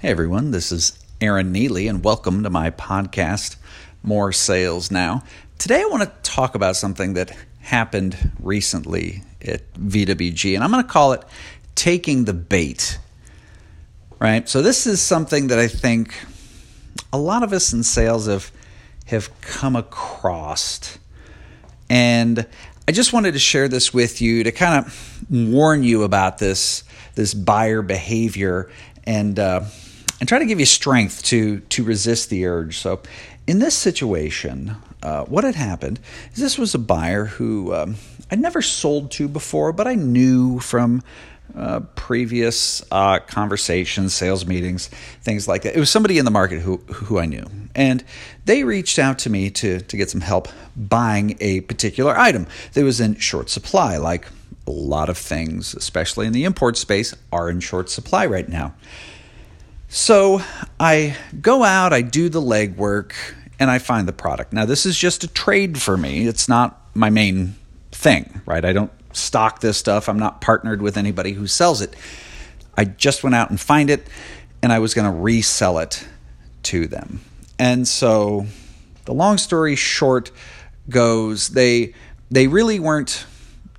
Hey everyone, this is Aaron Neely, and welcome to my podcast, More Sales Now. Today I want to talk about something that happened recently at VWG, and I'm going to call it taking the bait. Right? So, this is something that I think a lot of us in sales have, have come across. And I just wanted to share this with you to kind of warn you about this, this buyer behavior and uh, and try to give you strength to to resist the urge. So, in this situation, uh, what had happened is this was a buyer who um, I'd never sold to before, but I knew from uh, previous uh, conversations, sales meetings, things like that. It was somebody in the market who who I knew, and they reached out to me to to get some help buying a particular item that was in short supply, like a lot of things, especially in the import space, are in short supply right now. So I go out, I do the legwork, and I find the product. Now, this is just a trade for me. It's not my main thing, right? I don't stock this stuff. I'm not partnered with anybody who sells it. I just went out and find it, and I was going to resell it to them. And so, the long story short goes, they they really weren't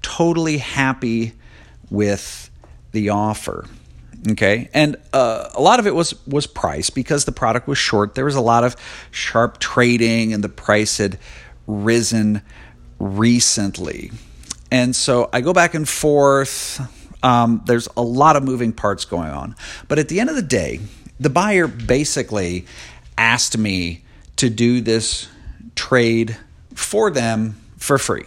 totally happy with the offer. Okay, and uh, a lot of it was was price because the product was short. There was a lot of sharp trading, and the price had risen recently. And so I go back and forth. Um, there's a lot of moving parts going on, but at the end of the day, the buyer basically asked me to do this trade for them for free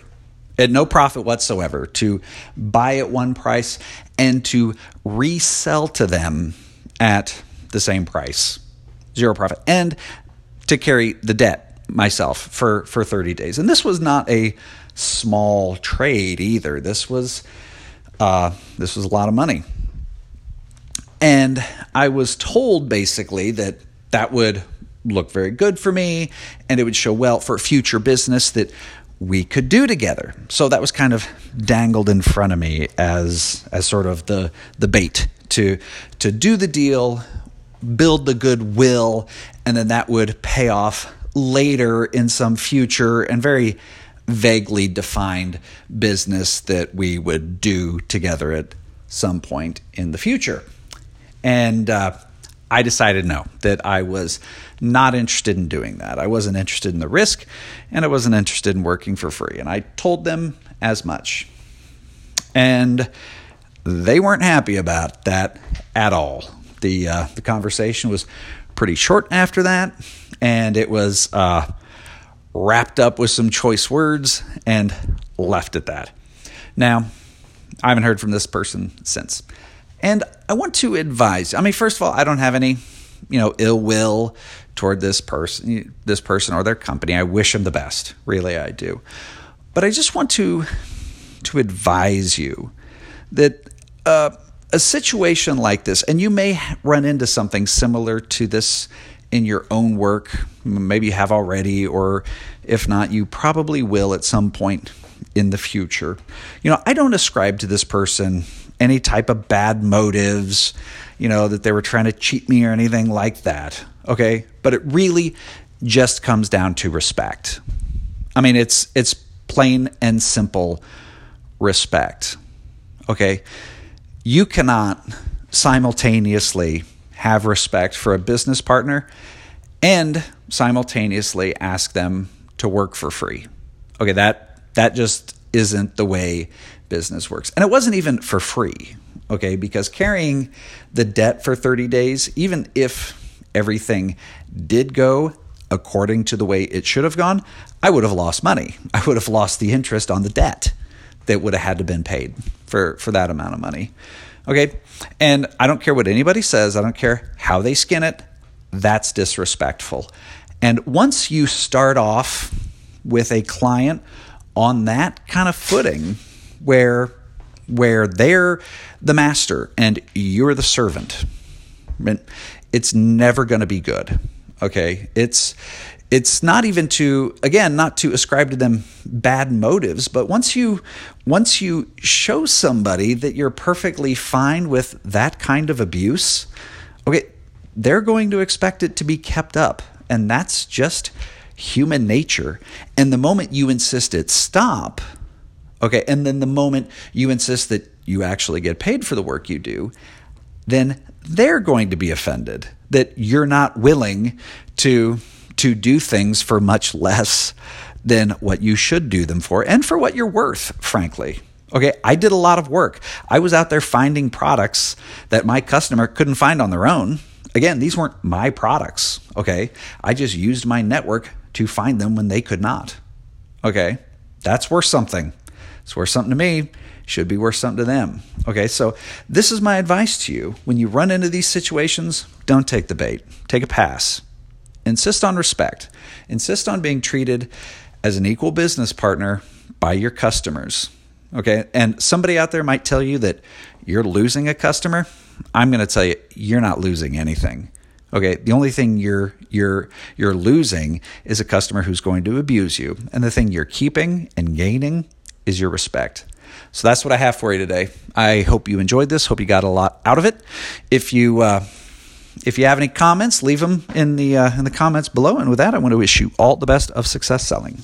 at no profit whatsoever to buy at one price and to resell to them at the same price, zero profit, and to carry the debt myself for, for 30 days. And this was not a small trade either. This was uh, this was a lot of money. And I was told basically that that would look very good for me and it would show well for future business that we could do together. So that was kind of dangled in front of me as as sort of the the bait to to do the deal, build the goodwill, and then that would pay off later in some future and very vaguely defined business that we would do together at some point in the future. And uh, I decided no, that I was not interested in doing that. I wasn't interested in the risk and I wasn't interested in working for free. And I told them as much. And they weren't happy about that at all. The, uh, the conversation was pretty short after that, and it was uh, wrapped up with some choice words and left at that. Now, I haven't heard from this person since. And I want to advise. I mean, first of all, I don't have any, you know, ill will toward this person, this person or their company. I wish them the best. Really, I do. But I just want to to advise you that uh, a situation like this, and you may run into something similar to this in your own work. Maybe you have already, or if not, you probably will at some point in the future. You know, I don't ascribe to this person any type of bad motives, you know, that they were trying to cheat me or anything like that. Okay. But it really just comes down to respect. I mean, it's, it's plain and simple respect. Okay. You cannot simultaneously have respect for a business partner and simultaneously ask them to work for free. Okay, that that just isn't the way business works. And it wasn't even for free, okay? Because carrying the debt for 30 days, even if everything did go according to the way it should have gone, I would have lost money. I would have lost the interest on the debt that would have had to been paid for for that amount of money. Okay? And I don't care what anybody says, I don't care how they skin it. That's disrespectful. And once you start off with a client on that kind of footing, where where they're the master and you're the servant. It's never going to be good. Okay? It's it's not even to again not to ascribe to them bad motives but once you once you show somebody that you're perfectly fine with that kind of abuse okay they're going to expect it to be kept up. And that's just human nature. And the moment you insist it stop, okay, and then the moment you insist that you actually get paid for the work you do, then they're going to be offended that you're not willing to to do things for much less than what you should do them for and for what you're worth, frankly. Okay, I did a lot of work. I was out there finding products that my customer couldn't find on their own. Again, these weren't my products. Okay, I just used my network to find them when they could not. Okay, that's worth something. It's worth something to me, should be worth something to them. Okay, so this is my advice to you. When you run into these situations, don't take the bait, take a pass. Insist on respect, insist on being treated as an equal business partner by your customers. Okay. And somebody out there might tell you that you're losing a customer. I'm going to tell you, you're not losing anything. Okay. The only thing you're you're you're losing is a customer who's going to abuse you. And the thing you're keeping and gaining is your respect. So that's what I have for you today. I hope you enjoyed this. Hope you got a lot out of it. If you uh, if you have any comments, leave them in the uh, in the comments below. And with that, I want to wish you all the best of success selling.